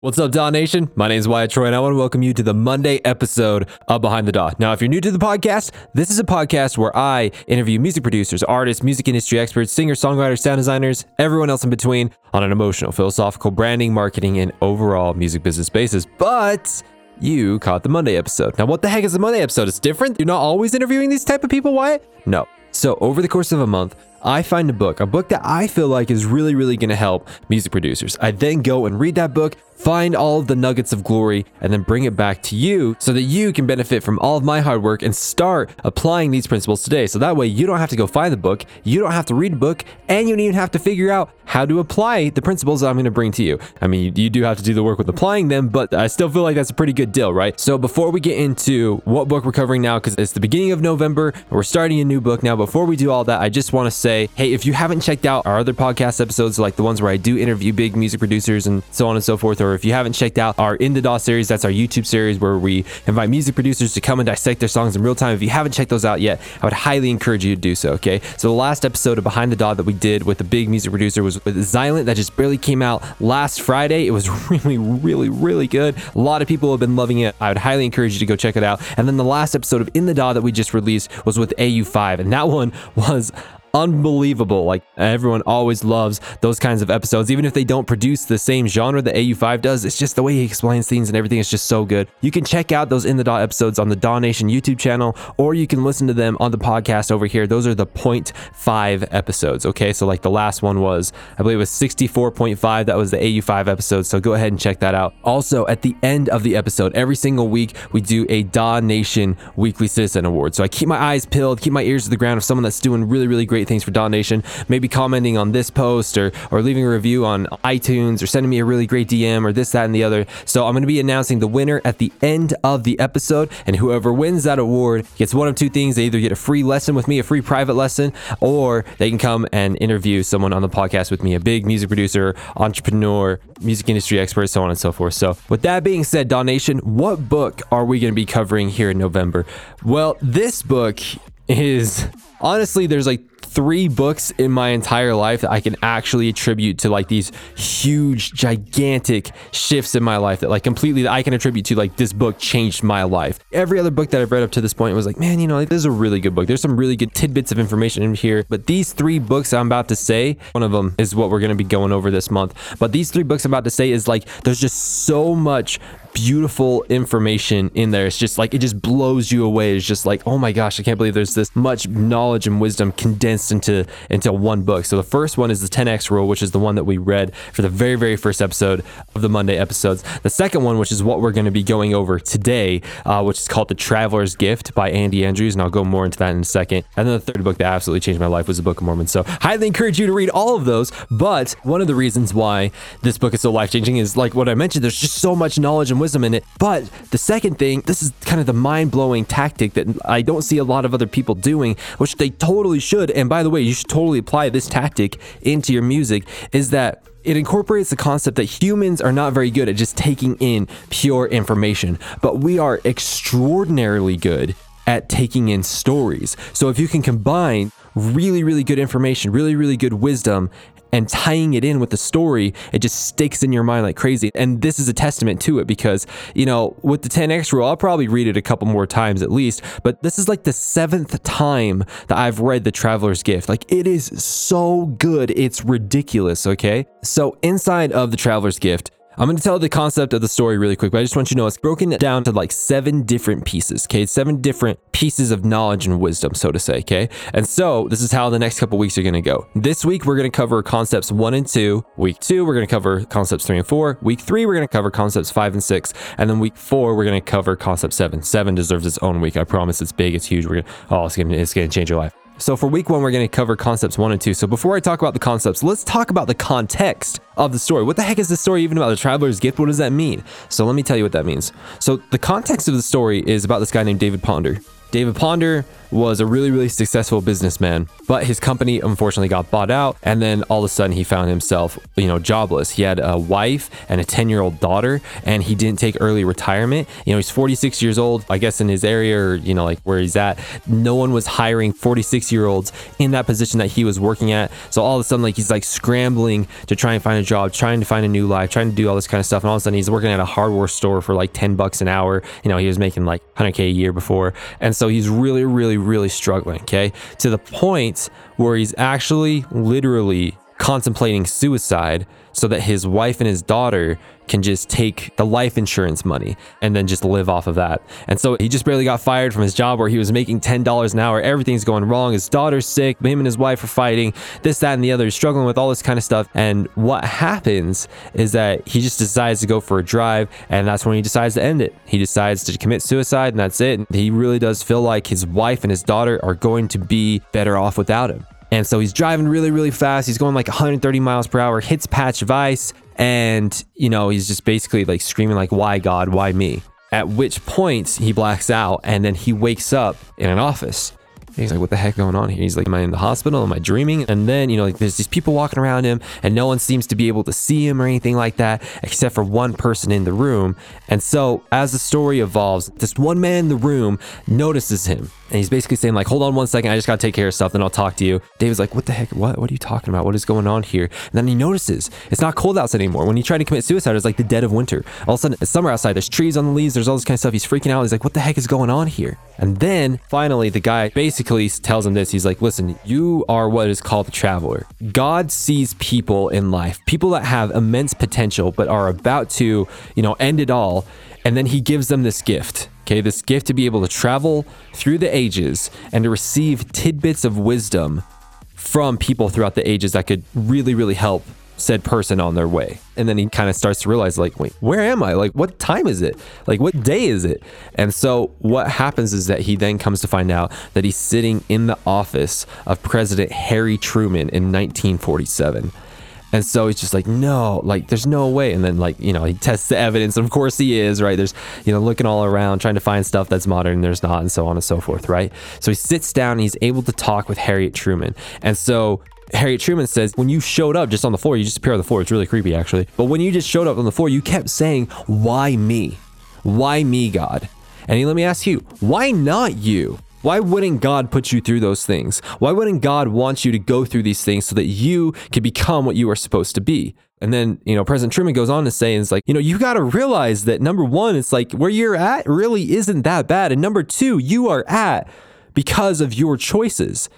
What's up, Daw Nation? My name is Wyatt Troy, and I want to welcome you to the Monday episode of Behind the Daw. Now, if you're new to the podcast, this is a podcast where I interview music producers, artists, music industry experts, singers, songwriters, sound designers, everyone else in between on an emotional, philosophical, branding, marketing, and overall music business basis. But you caught the Monday episode. Now, what the heck is the Monday episode? It's different. You're not always interviewing these type of people, Wyatt? No. So, over the course of a month, I find a book, a book that I feel like is really, really going to help music producers. I then go and read that book, find all of the nuggets of glory, and then bring it back to you so that you can benefit from all of my hard work and start applying these principles today. So that way you don't have to go find the book, you don't have to read the book, and you don't even have to figure out how to apply the principles that I'm going to bring to you. I mean, you, you do have to do the work with applying them, but I still feel like that's a pretty good deal, right? So before we get into what book we're covering now, because it's the beginning of November, we're starting a new book now. Before we do all that, I just want to say, hey, if you haven't checked out our other podcast episodes, like the ones where I do interview big music producers and so on and so forth, or if you haven't checked out our In the DAW series, that's our YouTube series where we invite music producers to come and dissect their songs in real time. If you haven't checked those out yet, I would highly encourage you to do so, okay? So the last episode of Behind the DAW that we did with the big music producer was with Xilent that just barely came out last Friday. It was really, really, really good. A lot of people have been loving it. I would highly encourage you to go check it out. And then the last episode of In the DAW that we just released was with AU5, and that one was unbelievable. Like everyone always loves those kinds of episodes, even if they don't produce the same genre that AU5 does. It's just the way he explains things and everything is just so good. You can check out those in the DAW episodes on the Daw Nation YouTube channel, or you can listen to them on the podcast over here. Those are the 0.5 episodes. Okay, so like the last one was, I believe it was 64.5. That was the AU5 episode. So go ahead and check that out. Also, at the end of the episode, every single week we do a Daw Nation Weekly Citizen Award. So I keep my eyes peeled, keep my ears to the ground of someone that's doing really, really great things for Daw Nation, maybe commenting on this post or or leaving a review on iTunes or sending me a really great DM or this, that, and the other. So I'm going to be announcing the winner at the end of the episode, and whoever wins that award gets one of two things. They either get a free lesson with me, a free private lesson, or they can come and interview someone on the podcast with me, a big music producer, entrepreneur, music industry expert, so on and so forth. So with that being said, Daw Nation, what book are we going to be covering here in November? Well, this book is honestly there's like three books in my entire life that I can actually attribute to like these huge, gigantic shifts in my life that like completely that I can attribute to like this book changed my life. Every other book that I've read up to this point was like, man, you know, like, this is a really good book. There's some really good tidbits of information in here. But these three books I'm about to say, one of them is what we're going to be going over this month. But these three books I'm about to say is like, there's just so much beautiful information in there. It's just like it just blows you away. It's just like, oh my gosh, I can't believe there's this much knowledge and wisdom condensed into into one book. So the first one is the 10x rule, which is the one that we read for the very very first episode of the Monday episodes. The second one, which is what we're going to be going over today, uh, which is called The Traveler's Gift by Andy Andrews, and I'll go more into that in a second. And then the third book that absolutely changed my life was the Book of Mormon. So highly encourage you to read all of those. But one of the reasons why this book is so life changing is like what I mentioned. There's just so much knowledge and wisdom in it. But the second thing, this is kind of the mind blowing tactic that I don't see a lot of other people doing, which they totally should. And by the way, you should totally apply this tactic into your music, is that it incorporates the concept that humans are not very good at just taking in pure information, but we are extraordinarily good at taking in stories. So if you can combine really, really good information, really, really good wisdom, and tying it in with the story, it just sticks in your mind like crazy. And this is a testament to it because, you know, with the 10x rule, I'll probably read it a couple more times at least, but this is like the seventh time that I've read The Traveler's Gift. Like, it is so good. It's ridiculous, okay? So, inside of The Traveler's Gift, I'm going to tell the concept of the story really quick, but I just want you to know it's broken down to like seven different pieces, okay? Seven different pieces of knowledge and wisdom, so to say, okay? And so this is how the next couple weeks are going to go. This week, we're going to cover concepts one and two. Week two, we're going to cover concepts three and four. Week three, we're going to cover concepts five and six. And then week four, we're going to cover concept seven. Seven deserves its own week. I promise it's big, it's huge. We're going to, oh, it's going to, it's going to change your life. So for week one, we're going to cover concepts one and two. So before I talk about the concepts, let's talk about the context of the story. What the heck is this story even about the traveler's gift? What does that mean? So let me tell you what that means. So the context of the story is about this guy named David Ponder. David Ponder was a really, really successful businessman, but his company unfortunately got bought out. And then all of a sudden he found himself, you know, jobless. He had a wife and a 10 year old daughter, and he didn't take early retirement. You know, he's 46 years old. I guess in his area or, you know, like where he's at, no one was hiring 46 year olds in that position that he was working at. So all of a sudden, like, he's like scrambling to try and find a job, trying to find a new life, trying to do all this kind of stuff. And all of a sudden, he's working at a hardware store for like 10 bucks an hour. You know, he was making like 100K a year before. And so he's really, really, really struggling, okay? To the point where he's actually literally contemplating suicide so that his wife and his daughter can just take the life insurance money and then just live off of that. And so he just barely got fired from his job where he was making $10 an hour. Everything's going wrong. His daughter's sick. Him and his wife are fighting. This, that, and the other. He's struggling with all this kind of stuff. And what happens is that he just decides to go for a drive. And that's when he decides to end it. He decides to commit suicide and that's it. He really does feel like his wife and his daughter are going to be better off without him. And so he's driving really, really fast. He's going like 130 miles per hour, hits Patch Vice, and you know, he's just basically like screaming like, "Why God? Why me?" At which point he blacks out, and then he wakes up in an office. He's like, what the heck going on here? He's like, am I in the hospital? Am I dreaming? And then, you know, like there's these people walking around him and no one seems to be able to see him or anything like that, except for one person in the room. And so as the story evolves, this one man in the room notices him. And he's basically saying, like, hold on one second, I just gotta take care of stuff, then I'll talk to you. David's like, what the heck? What what are you talking about? What is going on here? And then he notices it's not cold outside anymore. When he tried to commit suicide, it's like the dead of winter. All of a sudden, it's summer outside, there's trees on the leaves, there's all this kind of stuff. He's freaking out. He's like, what the heck is going on here? And then finally, the guy basically tells him this. He's like, listen, you are what is called the traveler. God sees people in life, people that have immense potential, but are about to, you know, end it all. And then he gives them this gift. Okay, this gift to be able to travel through the ages and to receive tidbits of wisdom from people throughout the ages that could really, really help said person on their way. And then he kind of starts to realize, like, wait, where am I? Like, what time is it? Like, what day is it? And so what happens is that he then comes to find out that he's sitting in the office of President Harry Truman in 1947. And so he's just like, no, like, there's no way. And then, like, you know, he tests the evidence. And of course, he is, right? There's, you know, looking all around, trying to find stuff that's modern there's not, and so on and so forth, right? So he sits down and he's able to talk with Harry Truman. And so Harry Truman says, when you showed up just on the floor, you just appear on the floor. It's really creepy, actually. But when you just showed up on the floor, you kept saying, why me? Why me, God? And he, let me ask you, why not you? Why wouldn't God put you through those things? Why wouldn't God want you to go through these things so that you can become what you are supposed to be? And then, you know, President Truman goes on to say, it's like, you know, you got to realize that number one, it's like where you're at really isn't that bad. And number two, you are at because of your choices.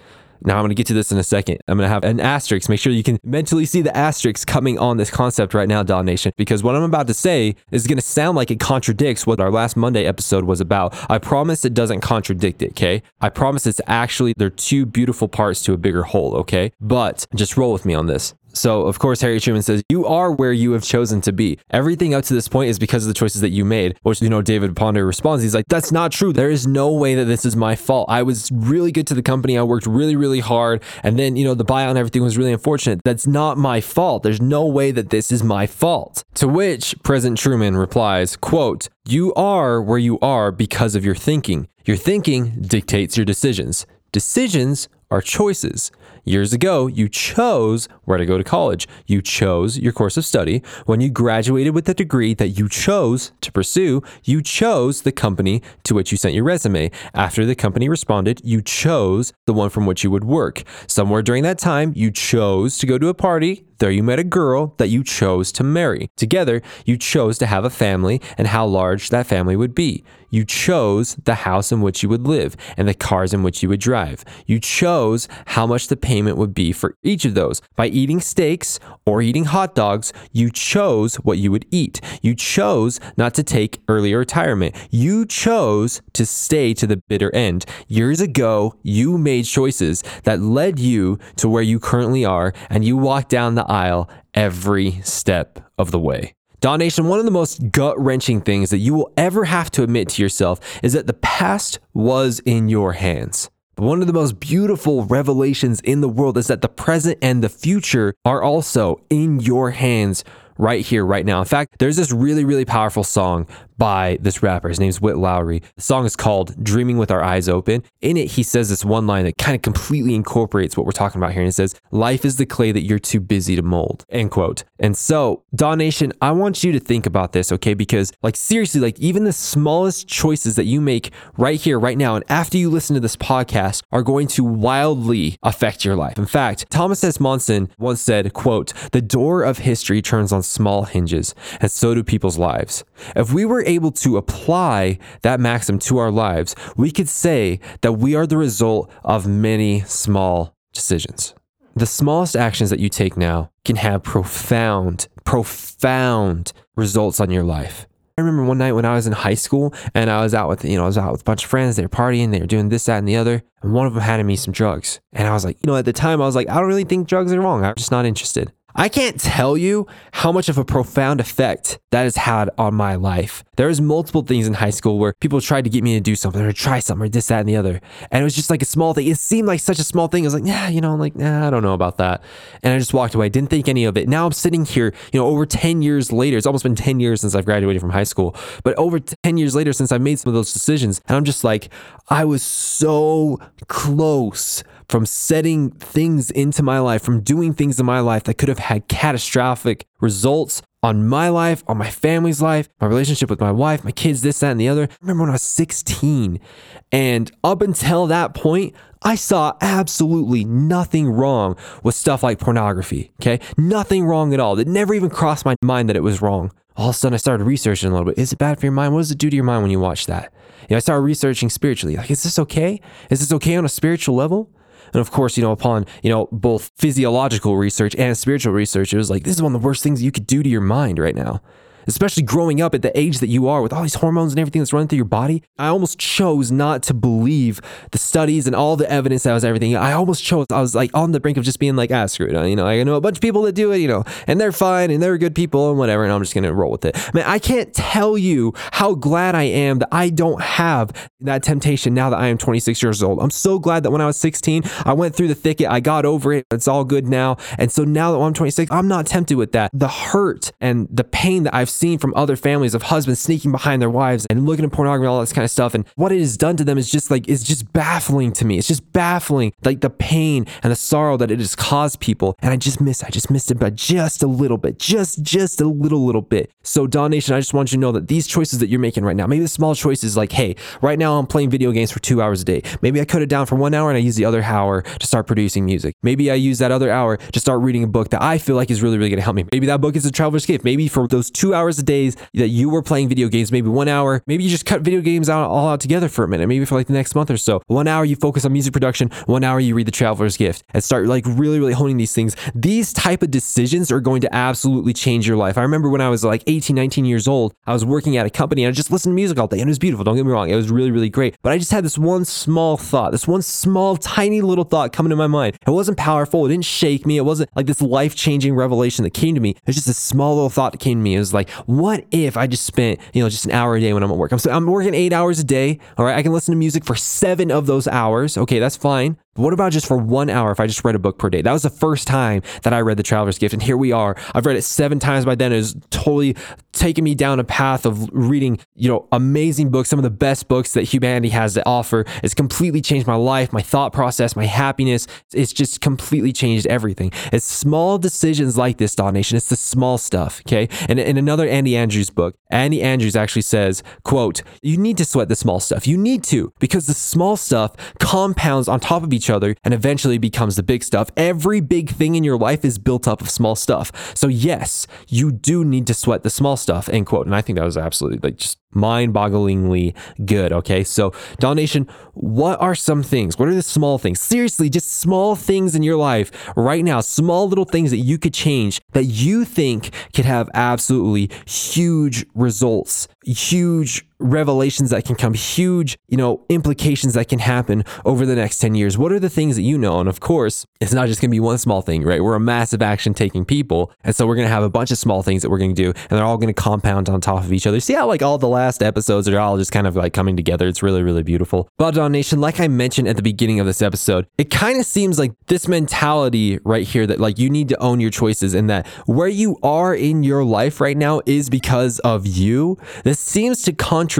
Now, I'm going to get to this in a second. I'm going to have an asterisk. Make sure you can mentally see the asterisk coming on this concept right now, Daw Nation, because what I'm about to say is going to sound like it contradicts what our last Monday episode was about. I promise it doesn't contradict it, okay? I promise it's actually, they're two beautiful parts to a bigger whole, okay? But just roll with me on this. So, of course, Harry Truman says, You are where you have chosen to be. Everything up to this point is because of the choices that you made. Which, you know, David Ponder responds, He's like, That's not true. There is no way that this is my fault. I was really good to the company. I worked really, really hard. And then, you know, the buyout and everything was really unfortunate. That's not my fault. There's no way that this is my fault. To which President Truman replies, quote, You are where you are because of your thinking. Your thinking dictates your decisions. Decisions are choices. Years ago, you chose where to go to college. You chose your course of study. When you graduated with the degree that you chose to pursue, you chose the company to which you sent your resume. After the company responded, you chose the one from which you would work. Somewhere during that time, you chose to go to a party. There you met a girl that you chose to marry. Together, you chose to have a family and how large that family would be. You chose the house in which you would live and the cars in which you would drive. You chose how much the payment would be for each of those. By eating steaks or eating hot dogs, you chose what you would eat. You chose not to take early retirement. You chose to stay to the bitter end. Years ago, you made choices that led you to where you currently are, and you walked down the aisle every step of the way. Daw Nation, one of the most gut wrenching things that you will ever have to admit to yourself is that the past was in your hands. But one of the most beautiful revelations in the world is that the present and the future are also in your hands right here, right now. In fact, there's this really, really powerful song by this rapper. His name's Witt Lowry. The song is called Dreaming with Our Eyes Open. In it, he says this one line that kind of completely incorporates what we're talking about here. And it says, Life is the clay that you're too busy to mold. End quote. And so, Daw Nation, I want you to think about this, okay? Because, like, seriously, like, even the smallest choices that you make right here, right now, and after you listen to this podcast are going to wildly affect your life. In fact, Thomas S. Monson once said, quote, the door of history turns on small hinges, and so do people's lives. If we were able to apply that maxim to our lives, we could say that we are the result of many small decisions. The smallest actions that you take now can have profound, profound results on your life. I remember one night when I was in high school and I was out with, you know, I was out with a bunch of friends. They were partying, they were doing this, that, and the other. And one of them handed me some drugs. And I was like, you know, at the time I was like, I don't really think drugs are wrong. I'm just not interested. I can't tell you how much of a profound effect that has had on my life. There was multiple things in high school where people tried to get me to do something or try something or this, that, and the other. And it was just like a small thing. It seemed like such a small thing. I was like, yeah, you know, like, nah, I don't know about that. And I just walked away. Didn't think any of it. Now I'm sitting here, you know, over 10 years later. It's almost been 10 years since I've graduated from high school, but over 10 years later since I've made some of those decisions. And I'm just like, I was so close from setting things into my life, from doing things in my life that could have had catastrophic results on my life, on my family's life, my relationship with my wife, my kids, this, that, and the other. I remember when I was 16. And up until that point, I saw absolutely nothing wrong with stuff like pornography. Okay. Nothing wrong at all. It never even crossed my mind that it was wrong. All of a sudden, I started researching a little bit. Is it bad for your mind? What does it do to your mind when you watch that? You know, I started researching spiritually. Like, is this okay? Is this okay on a spiritual level? And of course, you know, upon, you know, both physiological research and spiritual research, it was like, this is one of the worst things you could do to your mind right now especially growing up at the age that you are with all these hormones and everything that's running through your body. I almost chose not to believe the studies and all the evidence that was everything. I almost chose, I was like on the brink of just being like, ah, screw it. You know, I know a bunch of people that do it, you know, and they're fine and they're good people and whatever. And I'm just going to roll with it. Man, I can't tell you how glad I am that I don't have that temptation now that I am 26 years old. I'm so glad that when I was 16, I went through the thicket. I got over it. It's all good now. And so now that I'm 26, I'm not tempted with that. The hurt and the pain that I've seen from other families of husbands sneaking behind their wives and looking at pornography and all this kind of stuff. And what it has done to them is just like, is just baffling to me. It's just baffling, like the pain and the sorrow that it has caused people. And I just miss, I just missed it by just a little bit, just, just a little, little bit. So, Daw Nation, I just want you to know that these choices that you're making right now, maybe the small choices like, hey, right now I'm playing video games for two hours a day. Maybe I cut it down for one hour and I use the other hour to start producing music. Maybe I use that other hour to start reading a book that I feel like is really, really going to help me. Maybe that book is a traveler's gift. Maybe for those two hours a day, that you were playing video games, maybe one hour, maybe you just cut video games out all out together for a minute, maybe for like the next month or so. One hour you focus on music production, one hour you read The Traveler's Gift and start like really, really honing these things. These type of decisions are going to absolutely change your life. I remember when I was like 18, 19 years old, I was working at a company and I just listened to music all day and it was beautiful. Don't get me wrong. It was really, really great. But I just had this one small thought, this one small, tiny little thought coming to my mind. It wasn't powerful. It didn't shake me. It wasn't like this life changing revelation that came to me. It was just a small little thought that came to me. It was like, what if I just spent, you know, just an hour a day when I'm at work. I'm, I'm working eight hours a day. All right. I can listen to music for seven of those hours. Okay. That's fine. What about just for one hour if I just read a book per day? That was the first time that I read The Traveler's Gift. And here we are. I've read it seven times by then. It was totally taken me down a path of reading, you know, amazing books, some of the best books that humanity has to offer. It's completely changed my life, my thought process, my happiness. It's just completely changed everything. It's small decisions like this, Daw Nation. It's the small stuff. Okay. And in another Andy Andrews book, Andy Andrews actually says, quote, you need to sweat the small stuff. You need to, because the small stuff compounds on top of each other and eventually becomes the big stuff. Every big thing in your life is built up of small stuff. So yes, you do need to sweat the small stuff, end quote. And I think that was absolutely like just mind-bogglingly good. Okay, so Daw Nation, what are some things? What are the small things? Seriously, just small things in your life right now, small little things that you could change that you think could have absolutely huge results, huge revelations that can come, huge, you know, implications that can happen over the next 10 years? What are the things that you know? And of course, it's not just going to be one small thing, right? We're a massive action taking people. And so we're going to have a bunch of small things that we're going to do, and they're all going to compound on top of each other. See how, like, all the last episodes are all just kind of like coming together? It's really, really beautiful. But, Daw Nation, like I mentioned at the beginning of this episode, it kind of seems like this mentality right here that, like, you need to own your choices and that where you are in your life right now is because of you. This seems to contradict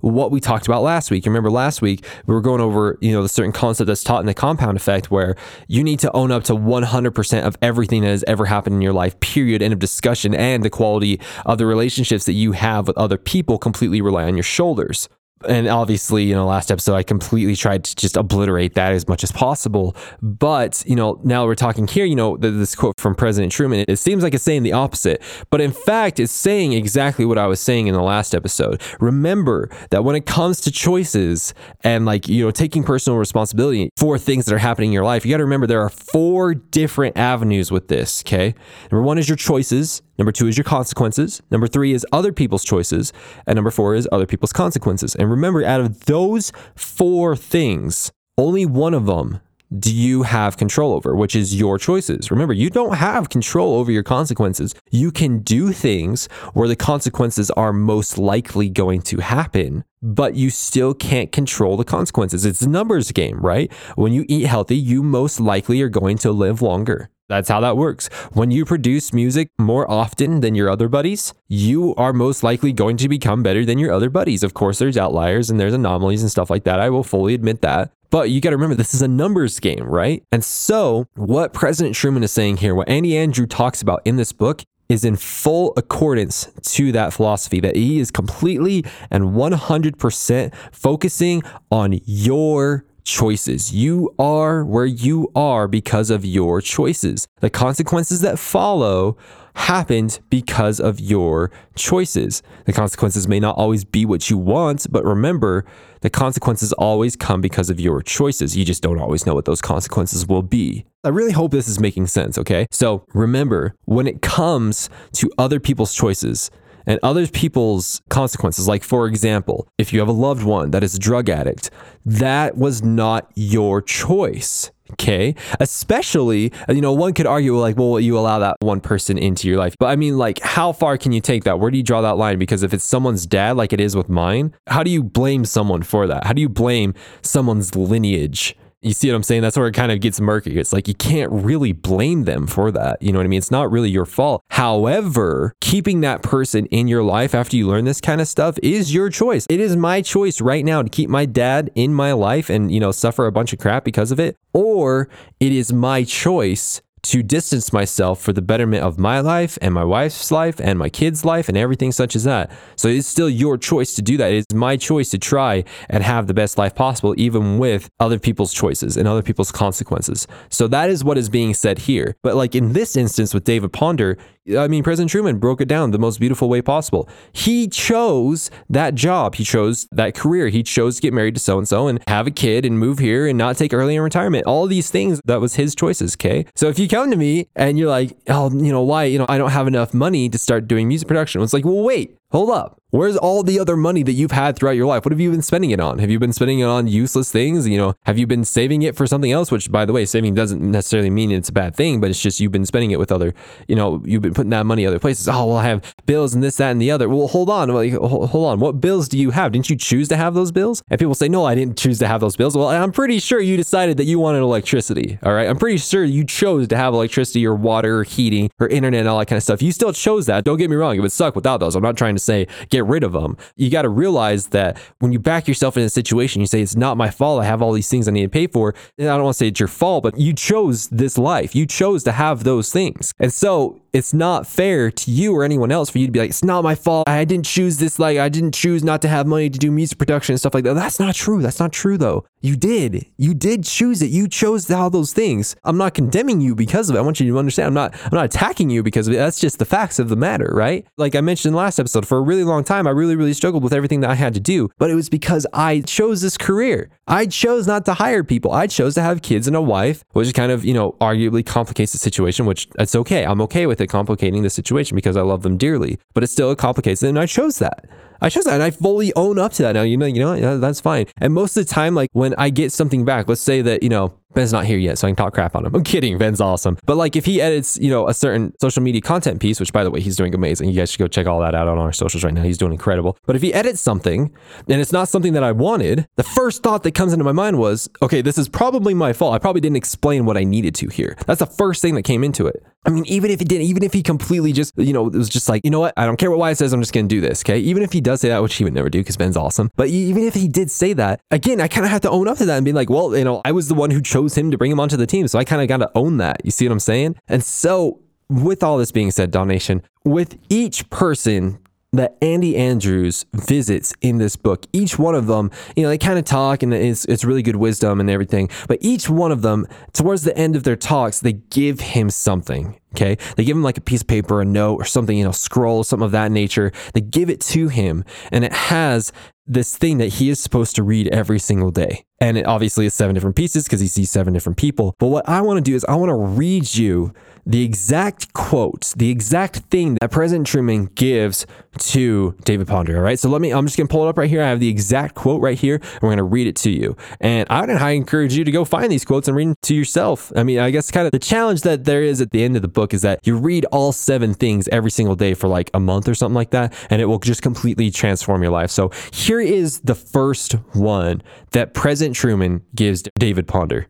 what we talked about last week. Remember last week we were going over, you know, the certain concept that's taught in the compound effect where you need to own up to 100% of everything that has ever happened in your life, period, end of discussion, and the quality of the relationships that you have with other people completely rely on your shoulders and obviously, you know, last episode I completely tried to just obliterate that as much as possible. But, you know, now we're talking here, you know, this quote from President Truman, it seems like it's saying the opposite. But in fact, it's saying exactly what I was saying in the last episode. Remember that when it comes to choices and like, you know, taking personal responsibility for things that are happening in your life, you got to remember there are four different avenues with this, okay? Number one is your choices. Number two is your consequences. Number three is other people's choices. And number four is other people's consequences. And remember, out of those four things, only one of them do you have control over, which is your choices. Remember, you don't have control over your consequences. You can do things where the consequences are most likely going to happen, but you still can't control the consequences. It's a numbers game, right? When you eat healthy, you most likely are going to live longer. That's how that works. When you produce music more often than your other buddies, you are most likely going to become better than your other buddies. Of course, there's outliers and there's anomalies and stuff like that. I will fully admit that. But you got to remember, this is a numbers game, right? And so, what President Truman is saying here, what Andy Andrew talks about in this book, is in full accordance to that philosophy that he is completely and 100% focusing on your choices. You are where you are because of your choices. The consequences that follow happened because of your choices. The consequences may not always be what you want, but remember, the consequences always come because of your choices. You just don't always know what those consequences will be. I really hope this is making sense, okay? So remember, when it comes to other people's choices, and other people's consequences. Like, for example, if you have a loved one that is a drug addict, that was not your choice. Okay. Especially, uh, you know, one could argue, like, well, you allow that one person into your life. But I mean, like, how far can you take that? Where do you draw that line? Because if it's someone's dad, like it is with mine, how do you blame someone for that? How do you blame someone's lineage? You see what I'm saying? That's where it kind of gets murky. It's like you can't really blame them for that. You know what I mean? It's not really your fault. However, keeping that person in your life after you learn this kind of stuff is your choice. It is my choice right now to keep my dad in my life and, you know, suffer a bunch of crap because of it. Or it is my choice to distance myself for the betterment of my life and my wife's life and my kids' life and everything such as that. So it's still your choice to do that. It's my choice to try and have the best life possible, even with other people's choices and other people's consequences. So that is what is being said here. But like in this instance with David Ponder, I mean, President Truman broke it down the most beautiful way possible. He chose that job. He chose that career. He chose to get married to so and so and have a kid and move here and not take early retirement. All these things, that was his choices. Okay. So if you come to me and you're like, oh, you know, why, you know, I don't have enough money to start doing music production. It's like, well, wait, hold up. Where's all the other money that you've had throughout your life? What have you been spending it on? Have you been spending it on useless things? You know, have you been saving it for something else? Which, by the way, saving doesn't necessarily mean it's a bad thing, but it's just you've been spending it with other, you know, you've been putting that money other places. Oh, well, I have bills and this, that, and the other. Well, hold on. Hold on. What bills do you have? Didn't you choose to have those bills? And people say, no, I didn't choose to have those bills. Well, I'm pretty sure you decided that you wanted electricity. All right. I'm pretty sure you chose to have electricity or water or heating or internet and all that kind of stuff. You still chose that. Don't get me wrong. It would suck without those. I'm not trying to say get rid of them you got to realize that when you back yourself in a situation, you say, it's not my fault. I have all these things I need to pay for. And I don't want to say it's your fault, but you chose this life. You chose to have those things. And so it's not fair to you or anyone else for you to be like, it's not my fault. I didn't choose this. Like, I didn't choose not to have money to do music production and stuff like that. That's not true. That's not true, though. You did. You did choose it. You chose all those things. I'm not condemning you because of it. I want you to understand. I'm not. I'm not attacking you because of it. That's just the facts of the matter, right? Like I mentioned in the last episode, for a really long time, I really, really struggled with everything that I had to do. But it was because I chose this career. I chose not to hire people. I chose to have kids and a wife, which kind of, you know, arguably complicates the situation. Which it's okay. I'm okay with it complicating the situation because I love them dearly. But it still complicates it, and I chose that. I chose that and I fully own up to that now. You know, you know, that's fine. And most of the time, like when I get something back, let's say that, you know, Ben's not here yet, so I can talk crap on him. I'm kidding. Ben's awesome. But like if he edits, you know, a certain social media content piece, which by the way, he's doing amazing. You guys should go check all that out on our socials right now. He's doing incredible. But if he edits something and it's not something that I wanted, the first thought that comes into my mind was, okay, this is probably my fault. I probably didn't explain what I needed to here. That's the first thing that came into it. I mean, even if he didn't, even if he completely just, you know, it was just like, you know what? I don't care what Wyatt says. I'm just going to do this. Okay. Even if he does say that, which he would never do because Ben's awesome. But even if he did say that, again, I kind of have to own up to that and be like, well, you know, I was the one who chose him to bring him onto the team. So I kind of got to own that. You see what I'm saying? And so, with all this being said, Daw Nation, with each person that Andy Andrews visits in this book. Each one of them, you know, they kind of talk and it's, it's really good wisdom and everything. But each one of them, towards the end of their talks, they give him something. Okay. They give him like a piece of paper, a note, or something, you know, scroll, something of that nature. They give it to him and it has this thing that he is supposed to read every single day. And it obviously is seven different pieces because he sees seven different people. But what I want to do is I want to read you the exact quote, the exact thing that President Truman gives to David Ponder. All right. So let me, I'm just going to pull it up right here. I have the exact quote right here. And we're going to read it to you. And I would highly encourage you to go find these quotes and read them to yourself. I mean, I guess kind of the challenge that there is at the end of the book is that you read all seven things every single day for like a month or something like that. And it will just completely transform your life. So here is the first one that President Truman gives David Ponder.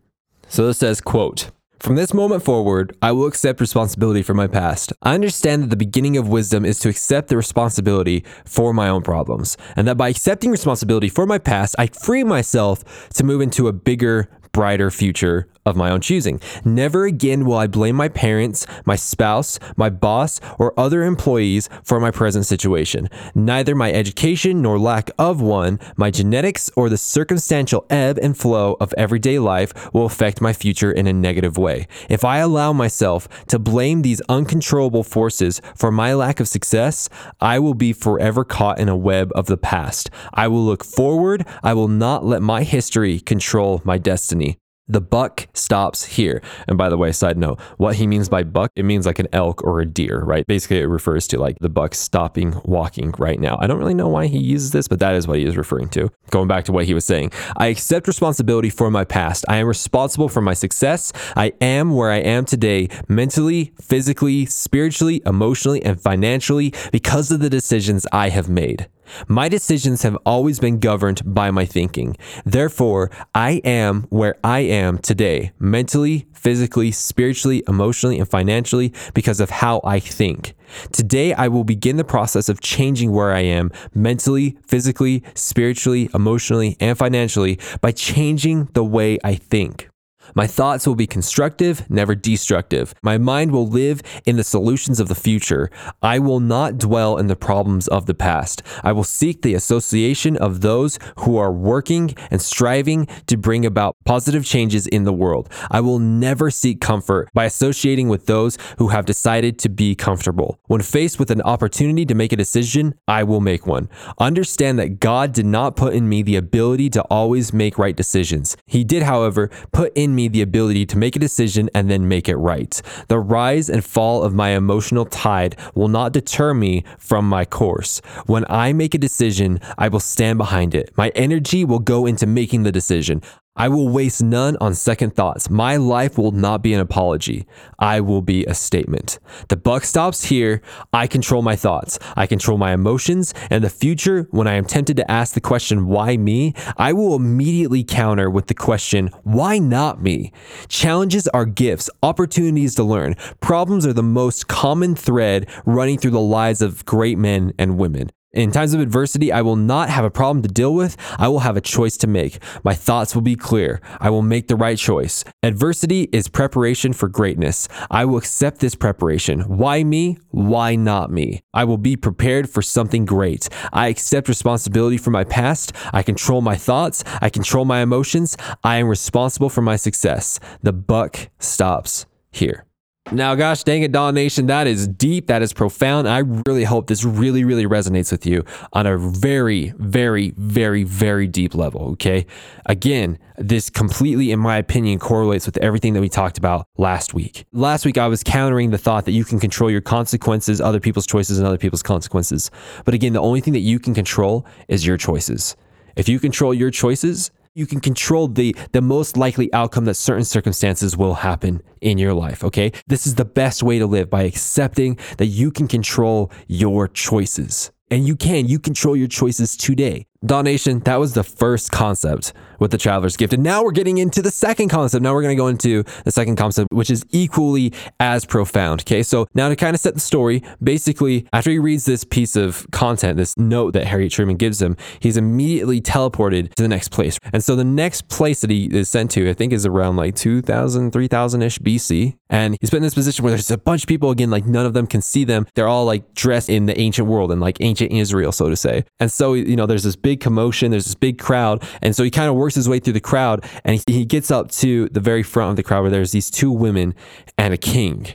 So this says, quote, from this moment forward, I will accept responsibility for my past. I understand that the beginning of wisdom is to accept the responsibility for my own problems, and that by accepting responsibility for my past, I free myself to move into a bigger, brighter future of my own choosing. Never again will I blame my parents, my spouse, my boss, or other employees for my present situation. Neither my education nor lack of one, my genetics, or the circumstantial ebb and flow of everyday life will affect my future in a negative way. If I allow myself to blame these uncontrollable forces for my lack of success, I will be forever caught in a web of the past. I will look forward. I will not let my history control my destiny. The buck stops here. And by the way, side note, what he means by buck, it means like an elk or a deer, right? Basically, it refers to like the buck stopping walking right now. I don't really know why he uses this, but that is what he is referring to. Going back to what he was saying, I accept responsibility for my past. I am responsible for my success. I am where I am today, mentally, physically, spiritually, emotionally, and financially because of the decisions I have made. My decisions have always been governed by my thinking. Therefore, I am where I am today, mentally, physically, spiritually, emotionally, and financially because of how I think. Today, I will begin the process of changing where I am mentally, physically, spiritually, emotionally, and financially by changing the way I think. My thoughts will be constructive, never destructive. My mind will live in the solutions of the future. I will not dwell in the problems of the past. I will seek the association of those who are working and striving to bring about positive changes in the world. I will never seek comfort by associating with those who have decided to be comfortable. When faced with an opportunity to make a decision, I will make one. Understand that God did not put in me the ability to always make right decisions. He did, however, put in me me the ability to make a decision and then make it right. The rise and fall of my emotional tide will not deter me from my course. When I make a decision, I will stand behind it. My energy will go into making the decision. I will waste none on second thoughts. My life will not be an apology. I will be a statement. The buck stops here. I control my thoughts. I control my emotions. And the future, when I am tempted to ask the question, why me? I will immediately counter with the question, why not me? Challenges are gifts, opportunities to learn. Problems are the most common thread running through the lives of great men and women. In times of adversity, I will not have a problem to deal with. I will have a choice to make. My thoughts will be clear. I will make the right choice. Adversity is preparation for greatness. I will accept this preparation. Why me? Why not me? I will be prepared for something great. I accept responsibility for my past. I control my thoughts. I control my emotions. I am responsible for my success. The buck stops here. Now, gosh dang it, Daw Nation, that is deep, that is profound. I really hope this really, really resonates with you on a very, very, very, very deep level. Okay. Again, this completely, in my opinion, correlates with everything that we talked about last week. Last week, I was countering the thought that you can control your consequences, other people's choices, and other people's consequences. But again, the only thing that you can control is your choices. If you control your choices, you can control the the most likely outcome that certain circumstances will happen in your life okay? This is the best way to live by accepting that you can control your choices. And you can you control your choices today. Daw Nation that was the first concept with the traveler's gift. And now we're getting into the second concept. Now we're going to go into the second concept, which is equally as profound. Okay. So now to kind of set the story, basically, after he reads this piece of content, this note that Harry Truman gives him, he's immediately teleported to the next place. And so the next place that he is sent to, I think, is around like 2000, 3000 ish BC. And he's put in this position where there's a bunch of people, again, like none of them can see them. They're all like dressed in the ancient world and like ancient Israel, so to say. And so, you know, there's this big big commotion. There's this big crowd. And so he kind of works his way through the crowd and he, gets up to the very front of the crowd where there's these two women and a king.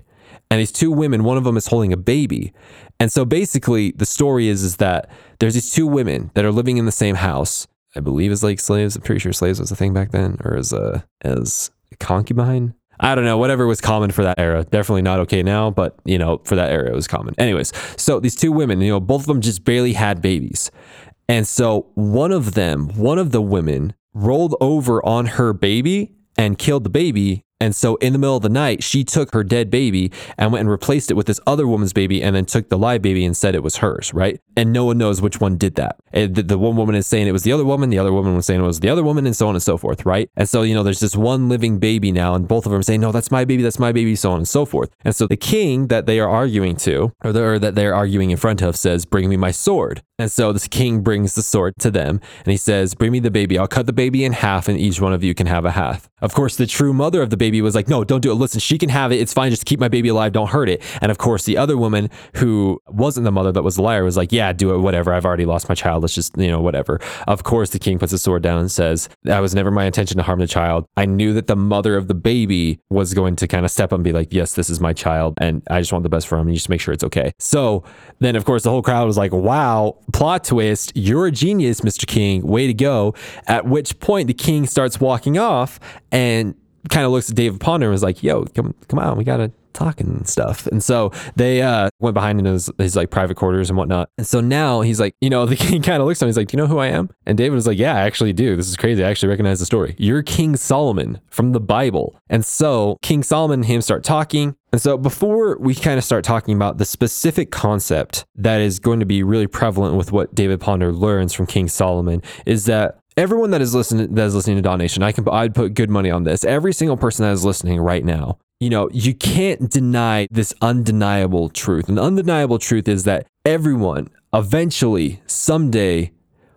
And these two women, one of them is holding a baby. And so basically the story is, is that there's these two women that are living in the same house. I believe as like slaves. I'm pretty sure slaves was a thing back then, or as a as a concubine. I don't know, whatever was common for that era. Definitely not okay now, but you know, for that era it was common. Anyways, so these two women, you know, both of them just barely had babies. And so one of them, one of the women, rolled over on her baby and killed the baby and so in the middle of the night, she took her dead baby and went and replaced it with this other woman's baby and then took the live baby and said it was hers, right? And no one knows which one did that. The, the, one woman is saying it was the other woman, the other woman was saying it was the other woman, and so on and so forth, right? And so, you know, there's this one living baby now, and both of them saying, no, that's my baby, that's my baby, so on and so forth. And so the king that they are arguing to, or, the, or that they're arguing in front of, says, bring me my sword. And so this king brings the sword to them and he says, Bring me the baby. I'll cut the baby in half and each one of you can have a half. Of course, the true mother of the baby was like, No, don't do it. Listen, she can have it. It's fine. Just keep my baby alive. Don't hurt it. And of course, the other woman who wasn't the mother that was the liar was like, Yeah, do it. Whatever. I've already lost my child. Let's just, you know, whatever. Of course, the king puts the sword down and says, That was never my intention to harm the child. I knew that the mother of the baby was going to kind of step up and be like, Yes, this is my child. And I just want the best for him. And you just make sure it's okay. So then, of course, the whole crowd was like, Wow, plot twist, you're a genius, Mr. King. Way to go. At which point the king starts walking off and kind of looks at David Ponder and was like, yo, come come on, we gotta talk and stuff. And so they uh, went behind in his, his like private quarters and whatnot. And so now he's like, you know, the king kind of looks at him. He's like, do you know who I am? And David was like, yeah, I actually do. This is crazy. I actually recognize the story. You're King Solomon from the Bible. And so King Solomon and him start talking. And so before we kind of start talking about the specific concept that is going to be really prevalent with what David Ponder learns from King Solomon is that everyone that is listening that is listening to Daw Nation, I can I'd put good money on this. Every single person that is listening right now, you know, you can't deny this undeniable truth. And the undeniable truth is that everyone eventually someday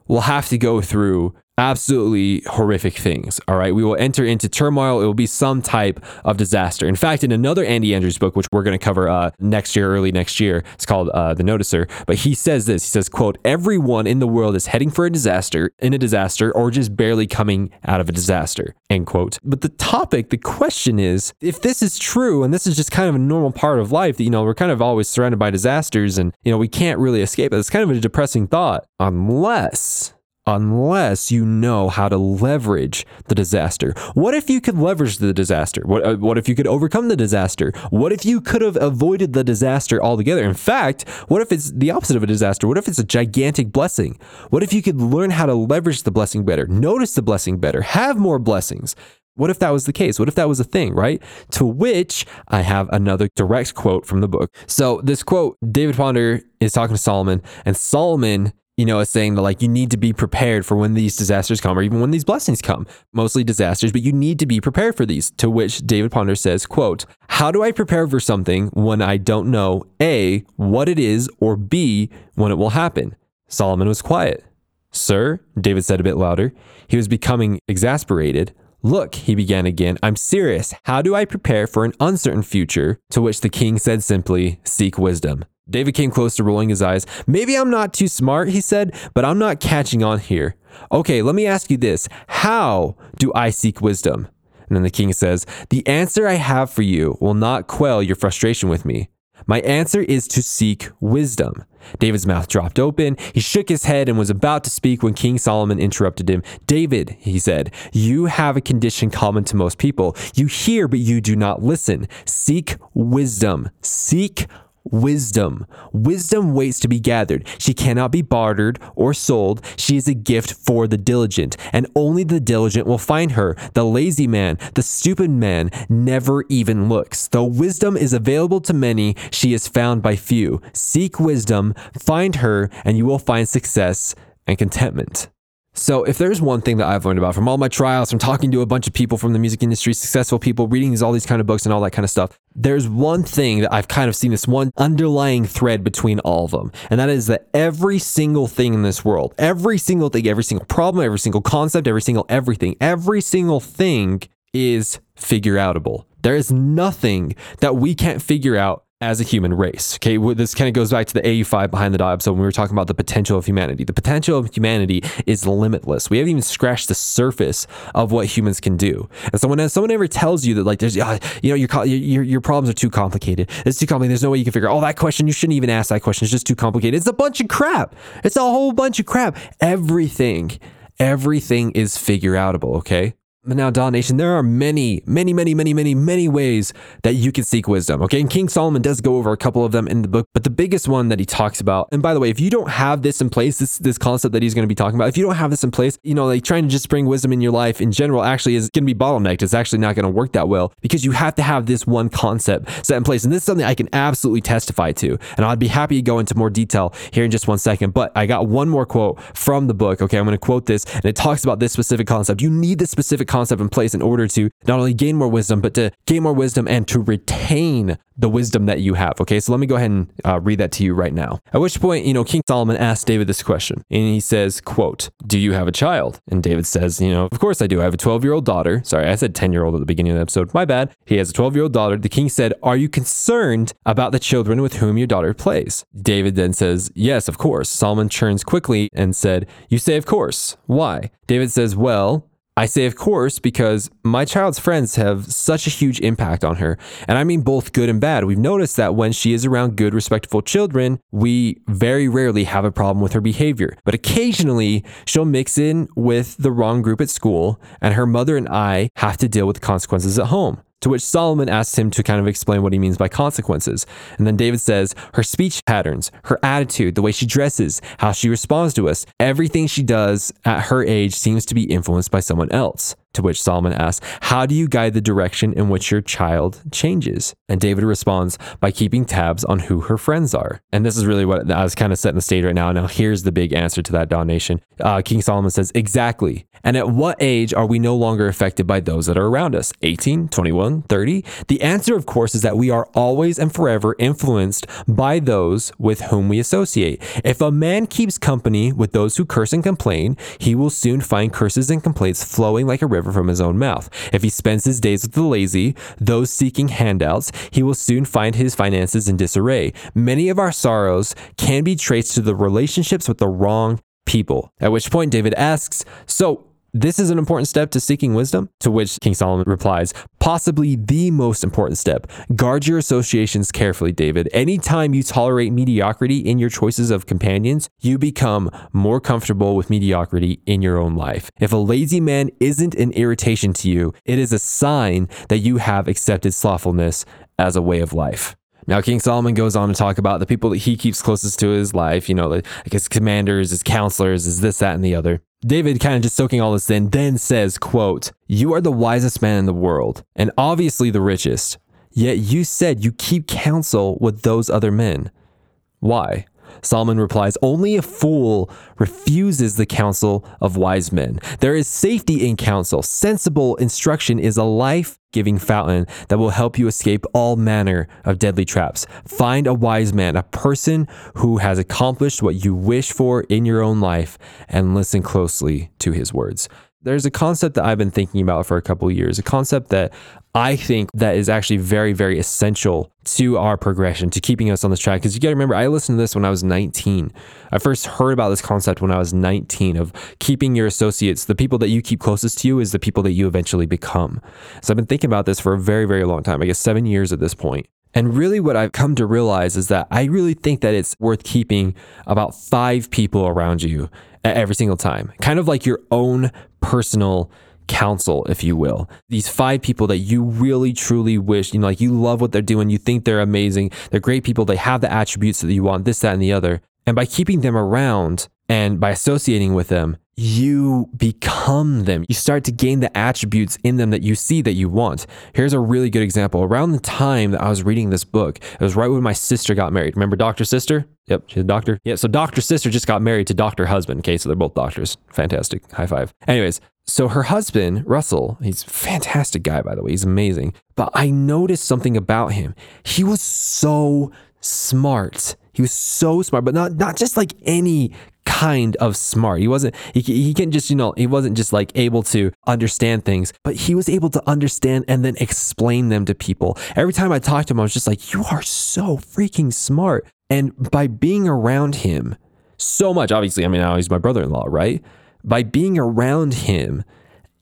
will have to go through absolutely horrific things. All right. We will enter into turmoil. It will be some type of disaster. In fact, in another Andy Andrews book, which we're going to cover uh, next year, early next year, it's called uh, The Noticer. But he says this he says, quote, everyone in the world is heading for a disaster, in a disaster, or just barely coming out of a disaster, end quote. But the topic, the question is, if this is true, and this is just kind of a normal part of life that, you know, we're kind of always surrounded by disasters and, you know, we can't really escape it. It's kind of a depressing thought, unless unless you know how to leverage the disaster. What if you could leverage the disaster? What, uh, what if you could overcome the disaster? What if you could have avoided the disaster altogether? In fact, what if it's the opposite of a disaster? What if it's a gigantic blessing? What if you could learn how to leverage the blessing better, notice the blessing better, have more blessings? What if that was the case? What if that was a thing, right? To which I have another direct quote from the book. So, this quote, David Ponder is talking to Solomon, and Solomon you know, is saying that like you need to be prepared for when these disasters come or even when these blessings come. Mostly disasters, but you need to be prepared for these. To which David Ponder says, quote, How do I prepare for something when I don't know A, what it is, or B, when it will happen? Solomon was quiet. Sir, David said a bit louder. He was becoming exasperated. Look, he began again, I'm serious. How do I prepare for an uncertain future? To which the king said simply, Seek wisdom. David came close to rolling his eyes. Maybe I'm not too smart, he said, but I'm not catching on here. Okay, let me ask you this How do I seek wisdom? And then the king says, The answer I have for you will not quell your frustration with me. My answer is to seek wisdom. David's mouth dropped open. He shook his head and was about to speak when King Solomon interrupted him. David, he said, you have a condition common to most people. You hear, but you do not listen. Seek wisdom. Seek wisdom. Wisdom waits to be gathered. She cannot be bartered or sold. She is a gift for the diligent, and only the diligent will find her. The lazy man, the stupid man, never even looks. Though wisdom is available to many, she is found by few. Seek wisdom, find her, and you will find success and contentment. So, if there's one thing that I've learned about from all my trials, from talking to a bunch of people from the music industry, successful people, reading these, all these kind of books and all that kind of stuff, there's one thing that I've kind of seen this one underlying thread between all of them. And that is that every single thing in this world, every single thing, every single problem, every single concept, every single everything, every single thing is figure outable. There is nothing that we can't figure out as a human race. Okay, this kind of goes back to the AU5 behind the DAW episode when we were talking about the potential of humanity. The potential of humanity is limitless. We haven't even scratched the surface of what humans can do. And so when someone ever tells you that like there's uh, you know your, your your problems are too complicated, it's too complicated. There's no way you can figure. Oh, that question you shouldn't even ask that question. It's just too complicated. It's a bunch of crap. It's a whole bunch of crap. Everything, everything is figure outable. Okay. Now, Daw Nation, there are many, many, many, many, many, many ways that you can seek wisdom. Okay. And King Solomon does go over a couple of them in the book, but the biggest one that he talks about, and by the way, if you don't have this in place, this this concept that he's going to be talking about, if you don't have this in place, you know, like trying to just bring wisdom in your life in general actually is going to be bottlenecked. It's actually not going to work that well because you have to have this one concept set in place. And this is something I can absolutely testify to. And I'd be happy to go into more detail here in just one second. But I got one more quote from the book. Okay. I'm going to quote this and it talks about this specific concept. You need this specific concept concept in place in order to not only gain more wisdom, but to gain more wisdom and to retain the wisdom that you have. Okay, so let me go ahead and uh, read that to you right now. At which point, you know, King Solomon asked David this question, and he says, "quote Do you have a child?" And David says, "You know, of course I do. I have a 12 year old daughter. Sorry, I said 10 year old at the beginning of the episode. My bad. He has a 12 year old daughter." The king said, "Are you concerned about the children with whom your daughter plays?" David then says, "Yes, of course." Solomon turns quickly and said, "You say of course. Why?" David says, "Well." I say, of course, because my child's friends have such a huge impact on her. And I mean both good and bad. We've noticed that when she is around good, respectful children, we very rarely have a problem with her behavior. But occasionally, she'll mix in with the wrong group at school, and her mother and I have to deal with the consequences at home. To which Solomon asks him to kind of explain what he means by consequences. And then David says, her speech patterns, her attitude, the way she dresses, how she responds to us, everything she does at her age seems to be influenced by someone else. To which Solomon asks, How do you guide the direction in which your child changes? And David responds, By keeping tabs on who her friends are. And this is really what I was kind of setting the stage right now. Now, here's the big answer to that, Daw Nation. Uh, King Solomon says, Exactly. And at what age are we no longer affected by those that are around us? 18, 21, 30? The answer, of course, is that we are always and forever influenced by those with whom we associate. If a man keeps company with those who curse and complain, he will soon find curses and complaints flowing like a river from his own mouth. If he spends his days with the lazy, those seeking handouts, he will soon find his finances in disarray. Many of our sorrows can be traced to the relationships with the wrong people. At which point, David asks, So, this is an important step to seeking wisdom, to which King Solomon replies, possibly the most important step. Guard your associations carefully, David. Anytime you tolerate mediocrity in your choices of companions, you become more comfortable with mediocrity in your own life. If a lazy man isn't an irritation to you, it is a sign that you have accepted slothfulness as a way of life. Now, King Solomon goes on to talk about the people that he keeps closest to his life, you know, like his commanders, his counselors, is this, that, and the other. David kind of just soaking all this in, then says, quote, You are the wisest man in the world, and obviously the richest. Yet you said you keep counsel with those other men. Why? Solomon replies, Only a fool refuses the counsel of wise men. There is safety in counsel. Sensible instruction is a life giving fountain that will help you escape all manner of deadly traps. Find a wise man, a person who has accomplished what you wish for in your own life, and listen closely to his words. There's a concept that I've been thinking about for a couple years, a concept that I think that is actually very, very essential to our progression, to keeping us on this track. Because you got to remember, I listened to this when I was 19. I first heard about this concept when I was 19 of keeping your associates, the people that you keep closest to you, is the people that you eventually become. So I've been thinking about this for a very, very long time, I guess seven years at this point. And really, what I've come to realize is that I really think that it's worth keeping about five people around you every single time, kind of like your own personal counsel, if you will. These five people that you really truly wish, you know, like you love what they're doing, you think they're amazing, they're great people, they have the attributes that you want, this, that, and the other. And by keeping them around and by associating with them, you become them. You start to gain the attributes in them that you see that you want. Here's a really good example. Around the time that I was reading this book, it was right when my sister got married. Remember Dr. Sister? Yep, she's a doctor. Yeah, so Dr. Sister just got married to Dr. Husband. Okay, so they're both doctors. Fantastic. High five. Anyways, so her husband, Russell, he's a fantastic guy, by the way. He's amazing. But I noticed something about him. He was so smart. He was so smart, but not not just like any kind of smart. He wasn't, he, he can just, you know, he wasn't just like able to understand things, but he was able to understand and then explain them to people. Every time I talked to him, I was just like, you are so freaking smart. And by being around him so much, obviously, I mean, now he's my brother in law, right? By being around him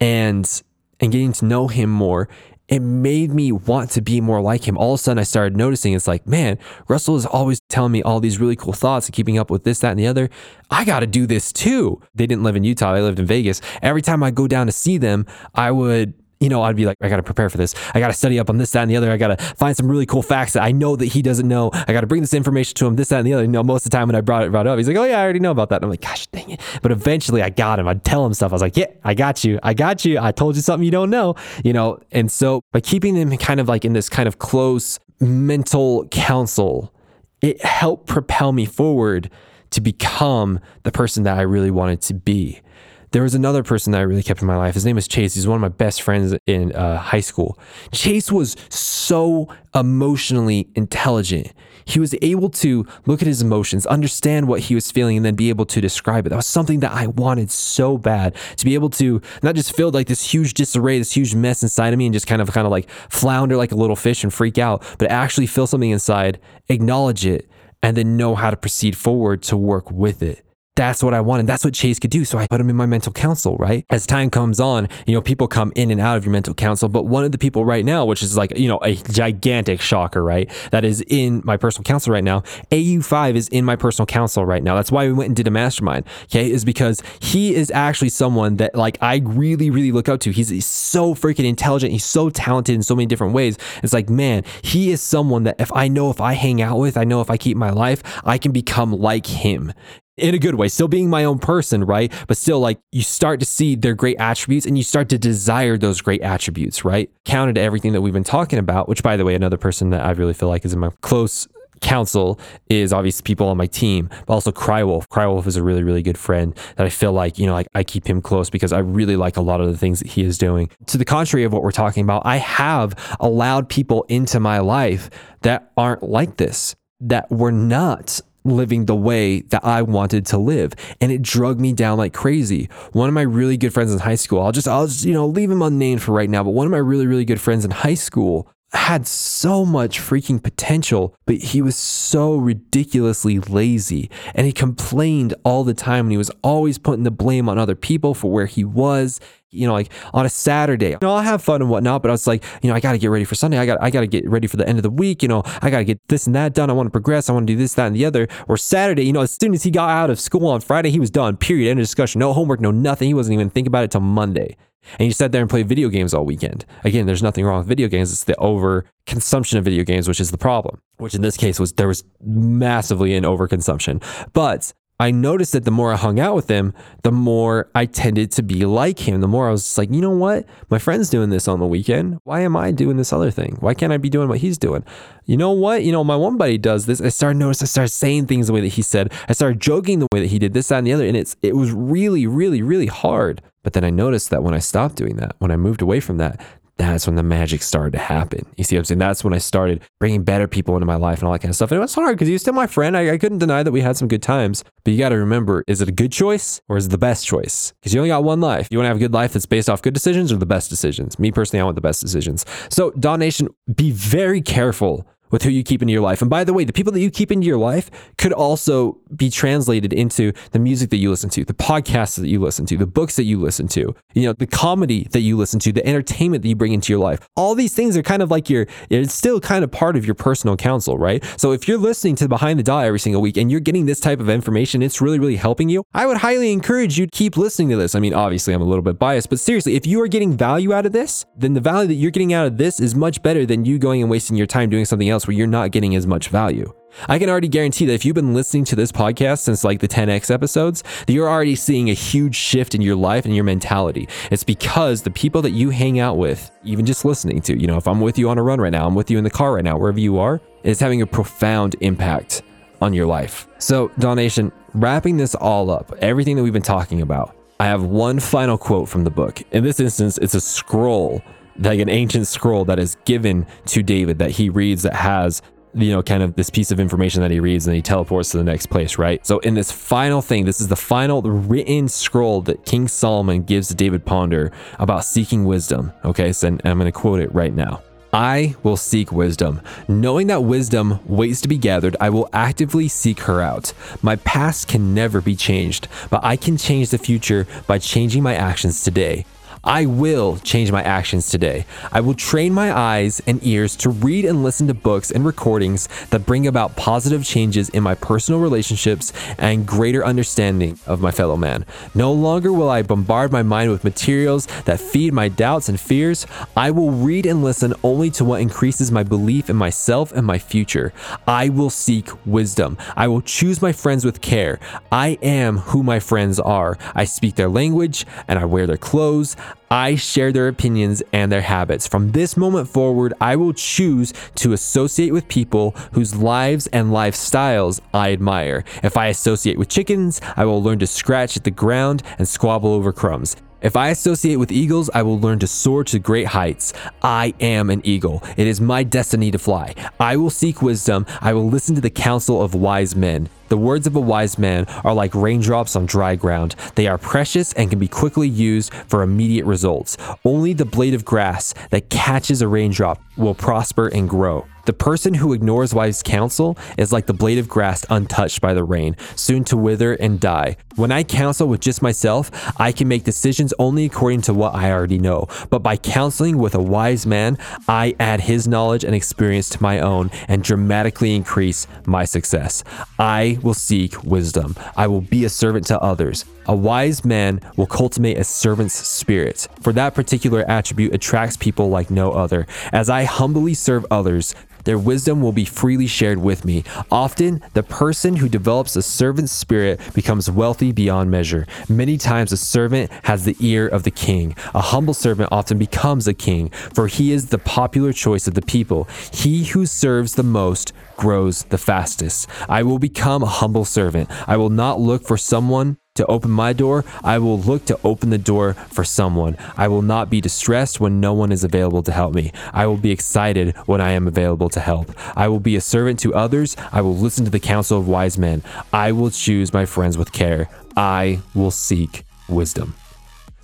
and and getting to know him more, it made me want to be more like him. All of a sudden, I started noticing it's like, man, Russell is always telling me all these really cool thoughts and keeping up with this, that, and the other. I got to do this too. They didn't live in Utah, they lived in Vegas. Every time I go down to see them, I would you know, I'd be like, I got to prepare for this. I got to study up on this, that, and the other. I got to find some really cool facts that I know that he doesn't know. I got to bring this information to him, this, that, and the other. You know, most of the time when I brought it, brought it up, he's like, oh, yeah, I already know about that. And I'm like, gosh, dang it. But eventually I got him. I'd tell him stuff. I was like, yeah, I got you. I got you. I told you something you don't know, you know. And so by keeping them kind of like in this kind of close mental counsel, it helped propel me forward to become the person that I really wanted to be. There was another person that I really kept in my life. His name is Chase. He's one of my best friends in uh, high school. Chase was so emotionally intelligent. He was able to look at his emotions, understand what he was feeling, and then be able to describe it. That was something that I wanted so bad to be able to not just feel like this huge disarray, this huge mess inside of me, and just kind of kind of like flounder like a little fish and freak out, but actually feel something inside, acknowledge it, and then know how to proceed forward to work with it that's what I wanted. That's what Chase could do. So I put him in my mental counsel, right? As time comes on, you know, people come in and out of your mental counsel. But one of the people right now, which is like, you know, a gigantic shocker, right? That is in my personal counsel right now. AU5 is in my personal counsel right now. That's why we went and did a mastermind. Okay. Is because he is actually someone that like I really, really look up to. He's, he's so freaking intelligent. He's so talented in so many different ways. It's like, man, he is someone that if I know if I hang out with, I know if I keep my life, I can become like him in a good way, still being my own person, right? But still, like, you start to see their great attributes and you start to desire those great attributes, right? Counted to everything that we've been talking about, which, by the way, another person that I really feel like is in my close counsel is obviously people on my team, but also Crywolf. Crywolf is a really, really good friend that I feel like, you know, like I keep him close because I really like a lot of the things that he is doing. To the contrary of what we're talking about, I have allowed people into my life that aren't like this, that were not living the way that I wanted to live. And it drug me down like crazy. One of my really good friends in high school, I'll just, I'll just, you know, leave him unnamed for right now, but one of my really, really good friends in high school had so much freaking potential, but he was so ridiculously lazy. And he complained all the time and he was always putting the blame on other people for where he was you know, like on a Saturday. You know, I'll have fun and whatnot, but I was like, you know, I got to get ready for Sunday. I got, I got to get ready for the end of the week. You know, I got to get this and that done. I want to progress. I want to do this, that, and the other. Or Saturday, you know, as soon as he got out of school on Friday, he was done. Period. End of discussion. No homework, no nothing. He wasn't even thinking about it till Monday. And you sat there and played video games all weekend. Again, there's nothing wrong with video games. It's the over consumption of video games, which is the problem. Which in this case was there was massively an overconsumption. But I noticed that the more I hung out with him, the more I tended to be like him. The more I was just like, you know what? My friend's doing this on the weekend. Why am I doing this other thing? Why can't I be doing what he's doing? You know what? You know, my one buddy does this. I started notice I started saying things the way that he said. I started joking the way that he did this, that, and the other. And it's it was really, really, really hard. But then I noticed that when I stopped doing that, when I moved away from that, that's when the magic started to happen. You see what I'm saying? That's when I started bringing better people into my life and all that kind of stuff. And it was hard because he was still my friend. I, I couldn't deny that we had some good times. But you got to remember is it a good choice or is it the best choice? Because you only got one life. You want to have a good life that's based off good decisions or the best decisions? Me personally, I want the best decisions. So, Daw Nation, be very careful with who you keep into your life. And by the way, the people that you keep into your life could also be translated into the music that you listen to, the podcasts that you listen to, the books that you listen to, you know, the comedy that you listen to, the entertainment that you bring into your life. All these things are kind of like your, it's still kind of part of your personal counsel, right? So if you're listening to Behind the Daw every single week and you're getting this type of information, it's really, really helping you. I would highly encourage you to keep listening to this. I mean, obviously, I'm a little bit biased, but seriously, if you are getting value out of this, then the value that you're getting out of this is much better than you going and wasting your time doing something else where you're not getting as much value. I can already guarantee that if you've been listening to this podcast since like the 10x episodes, that you're already seeing a huge shift in your life and your mentality. It's because the people that you hang out with, even just listening to, you know, if I'm with you on a run right now, I'm with you in the car right now, wherever you are, it's having a profound impact on your life. So, Daw Nation, wrapping this all up, everything that we've been talking about, I have one final quote from the book. In this instance, it's a scroll like an ancient scroll that is given to David that he reads that has you know, kind of this piece of information that he reads and he teleports to the next place, right? So in this final thing, this is the final written scroll that King Solomon gives to David Ponder about seeking wisdom. Okay, so I'm going to quote it right now. I will seek wisdom. Knowing that wisdom waits to be gathered, I will actively seek her out. My past can never be changed, but I can change the future by changing my actions today. I will change my actions today. I will train my eyes and ears to read and listen to books and recordings that bring about positive changes in my personal relationships and greater understanding of my fellow man. No longer will I bombard my mind with materials that feed my doubts and fears. I will read and listen only to what increases my belief in myself and my future. I will seek wisdom. I will choose my friends with care. I am who my friends are. I speak their language and I wear their clothes. I share their opinions and their habits. From this moment forward, I will choose to associate with people whose lives and lifestyles I admire. If I associate with chickens, I will learn to scratch at the ground and squabble over crumbs. If I associate with eagles, I will learn to soar to great heights. I am an eagle. It is my destiny to fly. I will seek wisdom. I will listen to the counsel of wise men. The words of a wise man are like raindrops on dry ground. They are precious and can be quickly used for immediate results. Only the blade of grass that catches a raindrop will prosper and grow. The person who ignores wise counsel is like the blade of grass untouched by the rain, soon to wither and die. When I counsel with just myself, I can make decisions only according to what I already know. But by counseling with a wise man, I add his knowledge and experience to my own and dramatically increase my success. I will seek wisdom. I will be a servant to others. A wise man will cultivate a servant's spirit, for that particular attribute attracts people like no other. As I humbly serve others, their wisdom will be freely shared with me. Often, the person who develops a servant's spirit becomes wealthy beyond measure. Many times, a servant has the ear of the king. A humble servant often becomes a king, for he is the popular choice of the people. He who serves the most grows the fastest. I will become a humble servant. I will not look for someone to open my door, I will look to open the door for someone. I will not be distressed when no one is available to help me. I will be excited when I am available to help. I will be a servant to others. I will listen to the counsel of wise men. I will choose my friends with care. I will seek wisdom.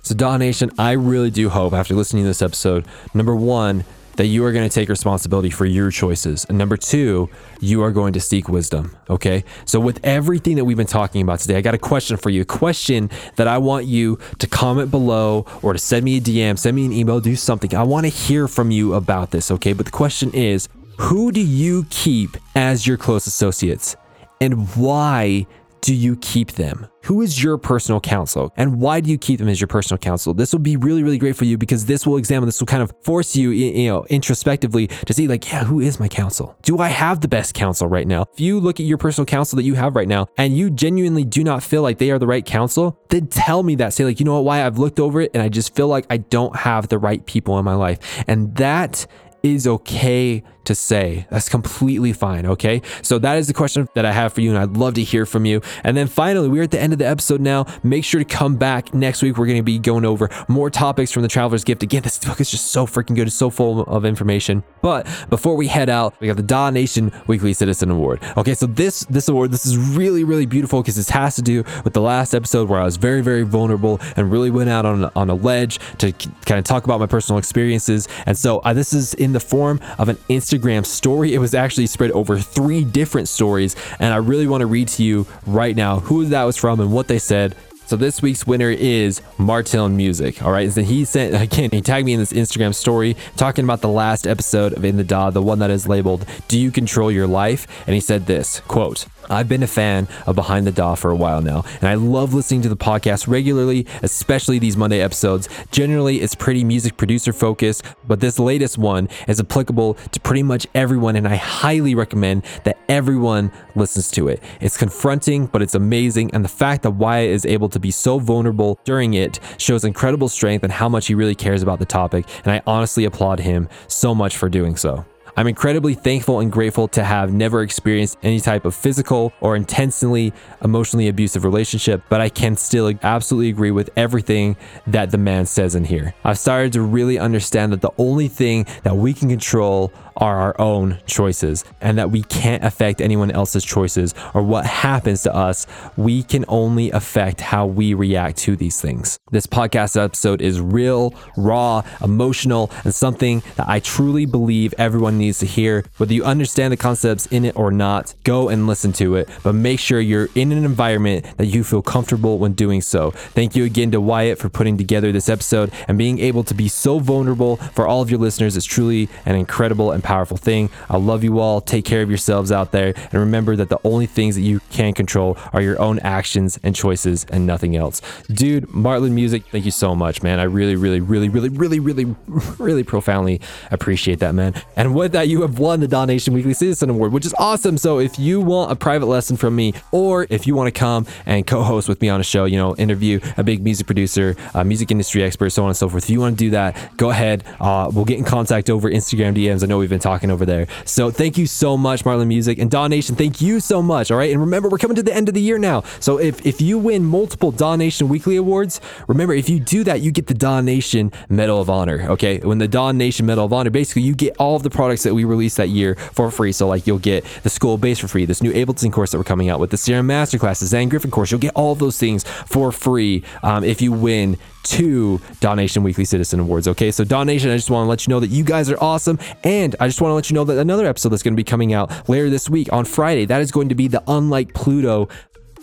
So, Daw Nation, I really do hope after listening to this episode, number one, that you are going to take responsibility for your choices. And number two, you are going to seek wisdom. Okay. So, with everything that we've been talking about today, I got a question for you. A question that I want you to comment below or to send me a DM, send me an email, do something. I want to hear from you about this. Okay. But the question is who do you keep as your close associates? And why do you keep them? Who is your personal counsel and why do you keep them as your personal counsel? This will be really, really great for you because this will examine, this will kind of force you, you know, introspectively to see like, yeah, who is my counsel? Do I have the best counsel right now? If you look at your personal counsel that you have right now and you genuinely do not feel like they are the right counsel, then tell me that. Say like, you know what, why I've looked over it and I just feel like I don't have the right people in my life. And that is okay to say. That's completely fine, okay? So that is the question that I have for you, and I'd love to hear from you. And then finally, we're at the end of the episode now. Make sure to come back next week. We're going to be going over more topics from the Traveler's Gift. Again, this book is just so freaking good. It's so full of information. But before we head out, we got the Daw Nation Weekly Citizen Award. Okay, so this this award, this is really, really beautiful because this has to do with the last episode where I was very, very vulnerable and really went out on, on a ledge to kind of talk about my personal experiences. And so uh, this is in the form of an Instagram story. It was actually spread over three different stories. And I really want to read to you right now who that was from and what they said. So this week's winner is Martin Music. All right. And he sent again, he tagged me in this Instagram story talking about the last episode of In the Daw, the one that is labeled Do You Control Your Life? And he said this quote, I've been a fan of Behind the Daw for a while now, and I love listening to the podcast regularly, especially these Monday episodes. Generally, it's pretty music producer focused, but this latest one is applicable to pretty much everyone, and I highly recommend that everyone listens to it. It's confronting, but it's amazing, and the fact that Wyatt is able to be so vulnerable during it shows incredible strength and how much he really cares about the topic, and I honestly applaud him so much for doing so. I'm incredibly thankful and grateful to have never experienced any type of physical or intensely emotionally abusive relationship, but I can still absolutely agree with everything that the man says in here. I've started to really understand that the only thing that we can control are our own choices and that we can't affect anyone else's choices or what happens to us. We can only affect how we react to these things. This podcast episode is real, raw, emotional, and something that I truly believe everyone needs to hear. Whether you understand the concepts in it or not, go and listen to it, but make sure you're in an environment that you feel comfortable when doing so. Thank you again to Wyatt for putting together this episode and being able to be so vulnerable for all of your listeners is truly an incredible and powerful thing. I love you all. Take care of yourselves out there. And remember that the only things that you can control are your own actions and choices and nothing else. Dude, Martin Music, thank you so much, man. I really, really, really, really, really, really, really profoundly appreciate that, man. And with that, you have won the Daw Nation Weekly Citizen Award, which is awesome. So if you want a private lesson from me, or if you want to come and co-host with me on a show, you know, interview a big music producer, a music industry expert, so on and so forth. If you want to do that, go ahead. Uh, we'll get in contact over Instagram DMs. I know we've been talking over there. So thank you so much, Marlon Music and Daw Nation. Thank you so much. All right, and remember, we're coming to the end of the year now. So if if you win multiple Daw Nation Weekly Awards, remember if you do that, you get the Daw Nation Medal of Honor. Okay, when the Daw Nation Medal of Honor, basically you get all of the products that we released that year for free. So like you'll get the School Base for free, this new Ableton course that we're coming out with, the Serum Masterclass, the Zane Griffin course. You'll get all those things for free um, if you win two Daw Nation Weekly Citizen Awards. Okay, so Daw Nation, I just want to let you know that you guys are awesome, and I just want to let you know that another episode that's going to be coming out later this week on Friday. That is going to be the Unlike Pluto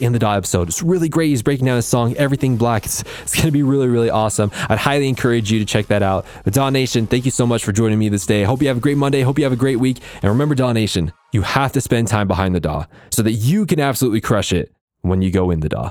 in the Daw episode. It's really great. He's breaking down his song, Everything Black. It's, it's going to be really, really awesome. I'd highly encourage you to check that out. But Daw Nation, thank you so much for joining me this day. Hope you have a great Monday. Hope you have a great week. And remember, Daw Nation, you have to spend time behind the Daw so that you can absolutely crush it when you go in the Daw.